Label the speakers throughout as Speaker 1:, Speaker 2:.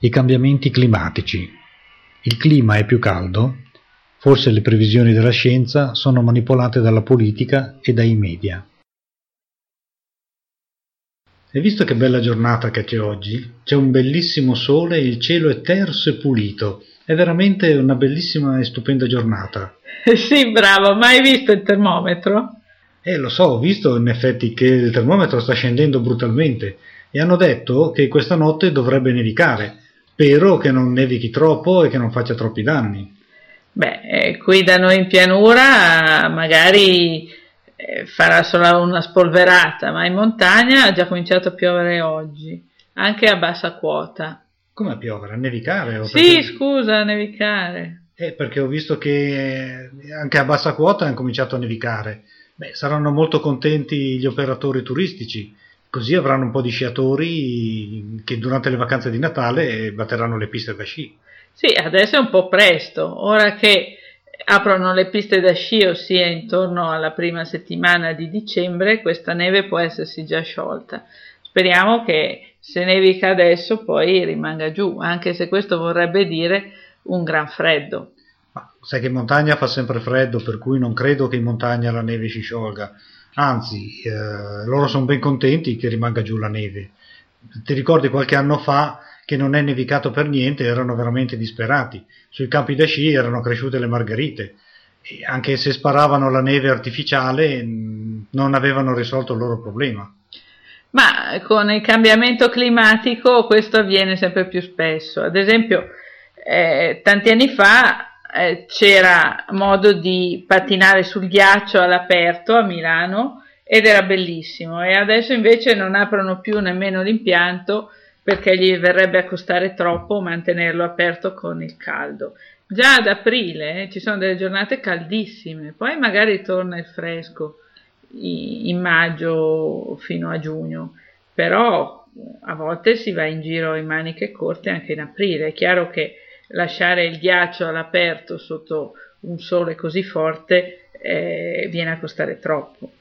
Speaker 1: i cambiamenti climatici. Il clima è più caldo? Forse le previsioni della scienza sono manipolate dalla politica e dai media. Hai visto che bella giornata che c'è oggi? C'è un bellissimo sole e il cielo è terso e pulito. È veramente una bellissima e stupenda giornata.
Speaker 2: Sì, bravo, ma hai visto il termometro?
Speaker 1: Eh, lo so, ho visto in effetti che il termometro sta scendendo brutalmente e hanno detto che questa notte dovrebbe nevicare. Spero che non nevichi troppo e che non faccia troppi danni.
Speaker 2: Beh, eh, qui da noi in pianura magari eh, farà solo una spolverata, ma in montagna ha già cominciato a piovere oggi, anche a bassa quota.
Speaker 1: Come a piovere? A nevicare?
Speaker 2: sì, perché... scusa, a nevicare.
Speaker 1: Eh, perché ho visto che anche a bassa quota hanno cominciato a nevicare. Beh, saranno molto contenti gli operatori turistici, così avranno un po' di sciatori che durante le vacanze di Natale batteranno le piste da sci.
Speaker 2: Sì, adesso è un po' presto, ora che aprono le piste da sci, ossia intorno alla prima settimana di dicembre, questa neve può essersi già sciolta. Speriamo che se nevica adesso poi rimanga giù, anche se questo vorrebbe dire un gran freddo.
Speaker 1: Ma sai che in montagna fa sempre freddo, per cui non credo che in montagna la neve si sciolga. Anzi, eh, loro sono ben contenti che rimanga giù la neve. Ti ricordi qualche anno fa che non è nevicato per niente, erano veramente disperati. Sui campi da sci erano cresciute le margherite. E anche se sparavano la neve artificiale non avevano risolto il loro problema.
Speaker 2: Ma con il cambiamento climatico questo avviene sempre più spesso. Ad esempio, eh, tanti anni fa eh, c'era modo di pattinare sul ghiaccio all'aperto a Milano ed era bellissimo e adesso invece non aprono più nemmeno l'impianto perché gli verrebbe a costare troppo mantenerlo aperto con il caldo. Già ad aprile eh, ci sono delle giornate caldissime, poi magari torna il fresco in maggio fino a giugno, però a volte si va in giro in maniche corte anche in aprile. È chiaro che lasciare il ghiaccio all'aperto sotto un sole così forte eh, viene a costare troppo.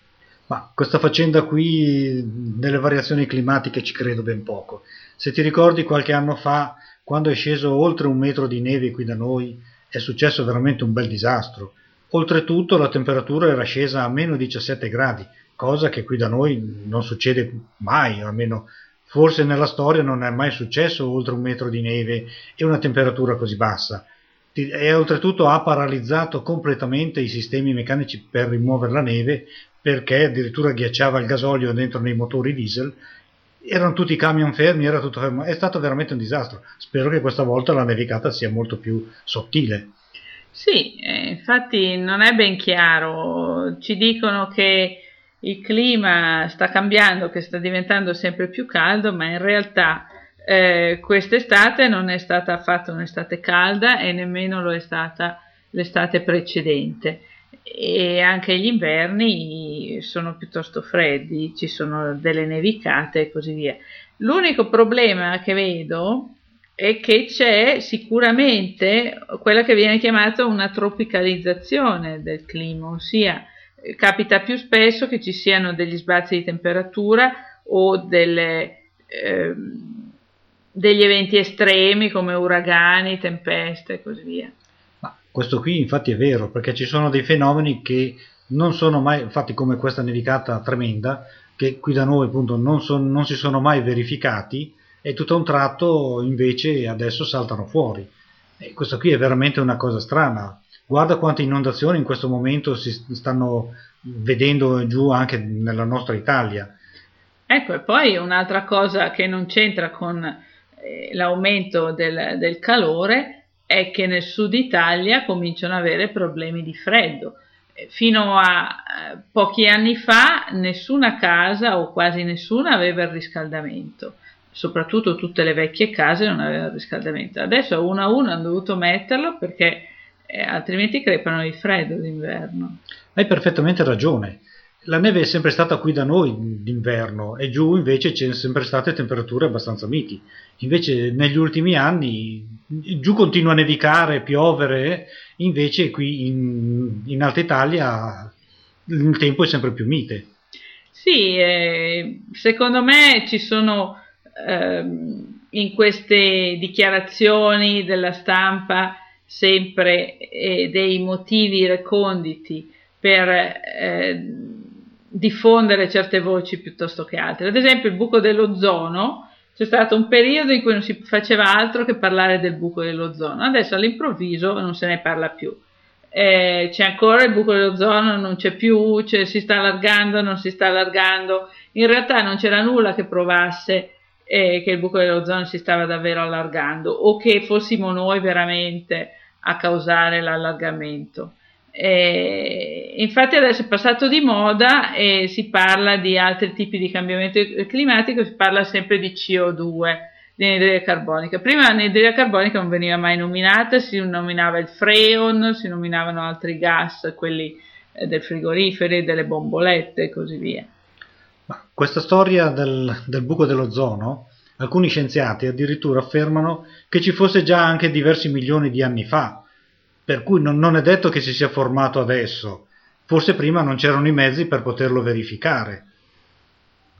Speaker 1: Ma questa faccenda qui delle variazioni climatiche ci credo ben poco. Se ti ricordi qualche anno fa, quando è sceso oltre un metro di neve qui da noi, è successo veramente un bel disastro. Oltretutto la temperatura era scesa a meno 17 gradi, cosa che qui da noi non succede mai, almeno forse nella storia non è mai successo oltre un metro di neve e una temperatura così bassa. E oltretutto ha paralizzato completamente i sistemi meccanici per rimuovere la neve perché addirittura ghiacciava il gasolio dentro nei motori diesel erano tutti i camion fermi, era tutto fermo, è stato veramente un disastro. Spero che questa volta la nevicata sia molto più sottile.
Speaker 2: Sì, eh, infatti non è ben chiaro. Ci dicono che il clima sta cambiando, che sta diventando sempre più caldo, ma in realtà eh, quest'estate non è stata affatto un'estate calda e nemmeno lo è stata l'estate precedente e anche gli inverni sono piuttosto freddi, ci sono delle nevicate e così via. L'unico problema che vedo è che c'è sicuramente quella che viene chiamata una tropicalizzazione del clima, ossia capita più spesso che ci siano degli sbalzi di temperatura o delle, eh, degli eventi estremi come uragani, tempeste e così via.
Speaker 1: Questo qui infatti è vero, perché ci sono dei fenomeni che non sono mai, infatti come questa nevicata tremenda, che qui da noi appunto non, son, non si sono mai verificati e tutto a un tratto invece adesso saltano fuori. E questo qui è veramente una cosa strana. Guarda quante inondazioni in questo momento si stanno vedendo giù anche nella nostra Italia.
Speaker 2: Ecco, e poi un'altra cosa che non c'entra con eh, l'aumento del, del calore è che nel sud Italia cominciano ad avere problemi di freddo. Fino a eh, pochi anni fa nessuna casa o quasi nessuna aveva il riscaldamento, soprattutto tutte le vecchie case non avevano il riscaldamento. Adesso uno a uno hanno dovuto metterlo perché eh, altrimenti crepano di freddo d'inverno.
Speaker 1: Hai perfettamente ragione. La neve è sempre stata qui da noi d'inverno e giù invece ci sono sempre state temperature abbastanza miti. Invece negli ultimi anni giù continua a nevicare, piovere, invece qui in, in Alta Italia il tempo è sempre più mite.
Speaker 2: Sì, eh, secondo me ci sono eh, in queste dichiarazioni della stampa sempre eh, dei motivi reconditi per eh, diffondere certe voci piuttosto che altre. Ad esempio il buco dell'ozono, c'è stato un periodo in cui non si faceva altro che parlare del buco dell'ozono, adesso all'improvviso non se ne parla più. Eh, c'è ancora il buco dell'ozono, non c'è più, cioè, si sta allargando, non si sta allargando. In realtà non c'era nulla che provasse eh, che il buco dell'ozono si stava davvero allargando o che fossimo noi veramente a causare l'allargamento. Eh, infatti adesso è passato di moda e si parla di altri tipi di cambiamento climatico, si parla sempre di CO2, di anidride carbonica. Prima l'anidride carbonica non veniva mai nominata, si nominava il freon, si nominavano altri gas, quelli eh, del frigoriferi, delle bombolette e così via.
Speaker 1: Questa storia del, del buco dell'ozono, alcuni scienziati addirittura affermano che ci fosse già anche diversi milioni di anni fa, per cui non, non è detto che si sia formato adesso, forse prima non c'erano i mezzi per poterlo verificare.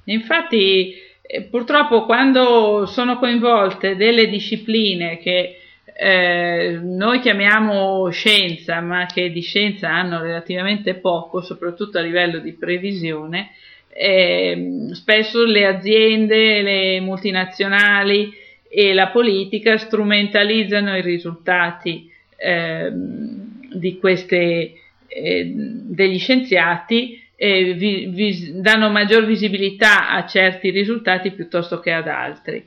Speaker 2: Infatti, eh, purtroppo quando sono coinvolte delle discipline che eh, noi chiamiamo scienza, ma che di scienza hanno relativamente poco, soprattutto a livello di previsione, eh, spesso le aziende, le multinazionali e la politica strumentalizzano i risultati eh, di queste, eh, degli scienziati e vi, vi danno maggior visibilità a certi risultati piuttosto che ad altri.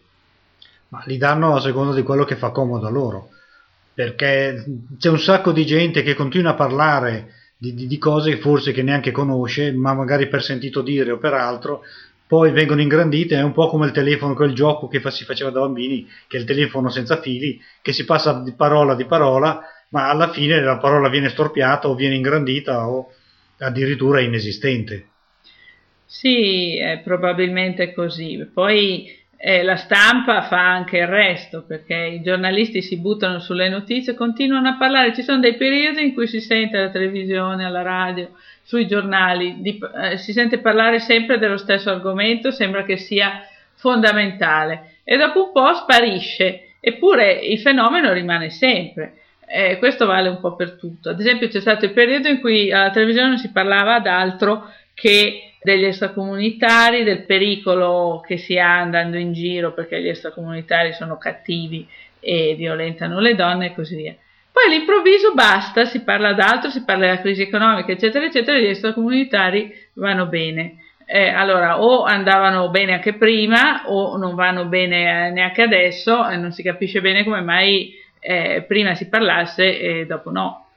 Speaker 1: Ma li danno a seconda di quello che fa comodo a loro, perché c'è un sacco di gente che continua a parlare di, di, di cose forse che neanche conosce, ma magari per sentito dire o per altro, poi vengono ingrandite, è un po' come il telefono, quel gioco che fa, si faceva da bambini, che è il telefono senza fili, che si passa di parola di parola, ma alla fine la parola viene storpiata o viene ingrandita o addirittura inesistente.
Speaker 2: Sì, è probabilmente così. Poi eh, la stampa fa anche il resto, perché i giornalisti si buttano sulle notizie, continuano a parlare. Ci sono dei periodi in cui si sente alla televisione, alla radio, sui giornali, di, eh, si sente parlare sempre dello stesso argomento, sembra che sia fondamentale e dopo un po' sparisce, eppure il fenomeno rimane sempre. Eh, questo vale un po' per tutto. Ad esempio c'è stato il periodo in cui alla televisione non si parlava d'altro che degli extracomunitari, del pericolo che si ha andando in giro perché gli extracomunitari sono cattivi e violentano le donne e così via. Poi all'improvviso basta, si parla d'altro, si parla della crisi economica, eccetera, eccetera, gli extracomunitari vanno bene. Eh, allora, o andavano bene anche prima, o non vanno bene eh, neanche adesso, e non si capisce bene come mai eh, prima si parlasse e dopo no.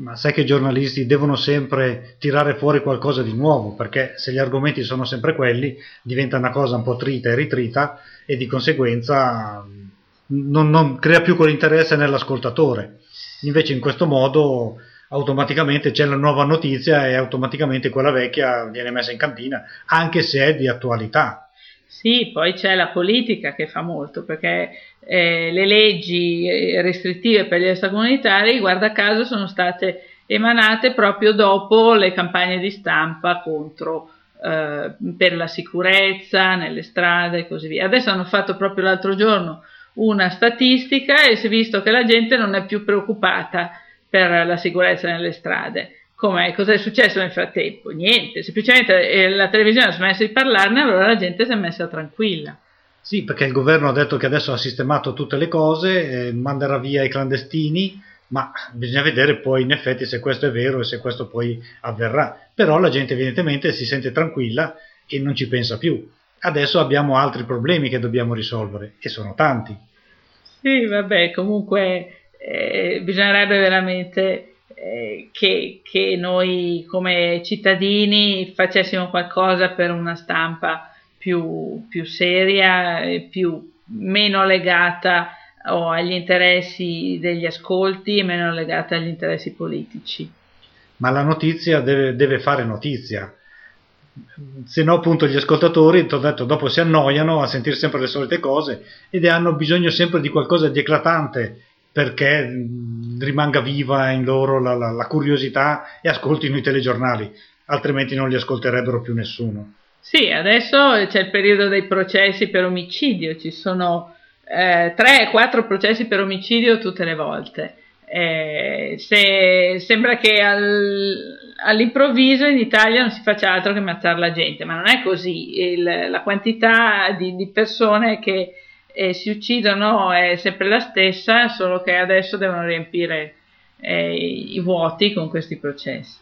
Speaker 1: Ma sai che i giornalisti devono sempre tirare fuori qualcosa di nuovo, perché se gli argomenti sono sempre quelli, diventa una cosa un po' trita e ritrita e di conseguenza non, non crea più quell'interesse nell'ascoltatore. Invece in questo modo automaticamente c'è la nuova notizia e automaticamente quella vecchia viene messa in cantina, anche se è di attualità.
Speaker 2: Sì, poi c'è la politica che fa molto, perché eh, le leggi eh, restrittive per gli extracomunitari, guarda caso, sono state emanate proprio dopo le campagne di stampa contro, eh, per la sicurezza nelle strade e così via. Adesso hanno fatto proprio l'altro giorno una statistica e si è visto che la gente non è più preoccupata per la sicurezza nelle strade. Com'è? Cosa è successo nel frattempo? Niente, semplicemente eh, la televisione ha smesso di parlarne, allora la gente si è messa tranquilla.
Speaker 1: Sì, perché il governo ha detto che adesso ha sistemato tutte le cose, eh, manderà via i clandestini, ma bisogna vedere poi in effetti se questo è vero e se questo poi avverrà. Però la gente evidentemente si sente tranquilla e non ci pensa più. Adesso abbiamo altri problemi che dobbiamo risolvere e sono tanti.
Speaker 2: Sì, vabbè, comunque eh, bisognerebbe veramente che, che, noi come cittadini facessimo qualcosa per una stampa più, più seria più, meno legata o agli interessi degli ascolti e meno legata agli interessi politici.
Speaker 1: Ma la notizia deve, deve fare notizia, se no appunto gli ascoltatori detto, dopo si annoiano a sentire sempre le solite cose ed hanno bisogno sempre di qualcosa di eclatante perché rimanga viva in loro la, la, la curiosità e ascoltino i telegiornali, altrimenti non li ascolterebbero più nessuno.
Speaker 2: Sì, adesso c'è il periodo dei processi per omicidio, ci sono eh, 3-4 processi per omicidio tutte le volte. Eh, se, sembra che al, all'improvviso in Italia non si faccia altro che ammazzare la gente, ma non è così. Il, la quantità di, di persone che eh, si uccidono è sempre la stessa, solo che adesso devono riempire eh, i vuoti con questi processi.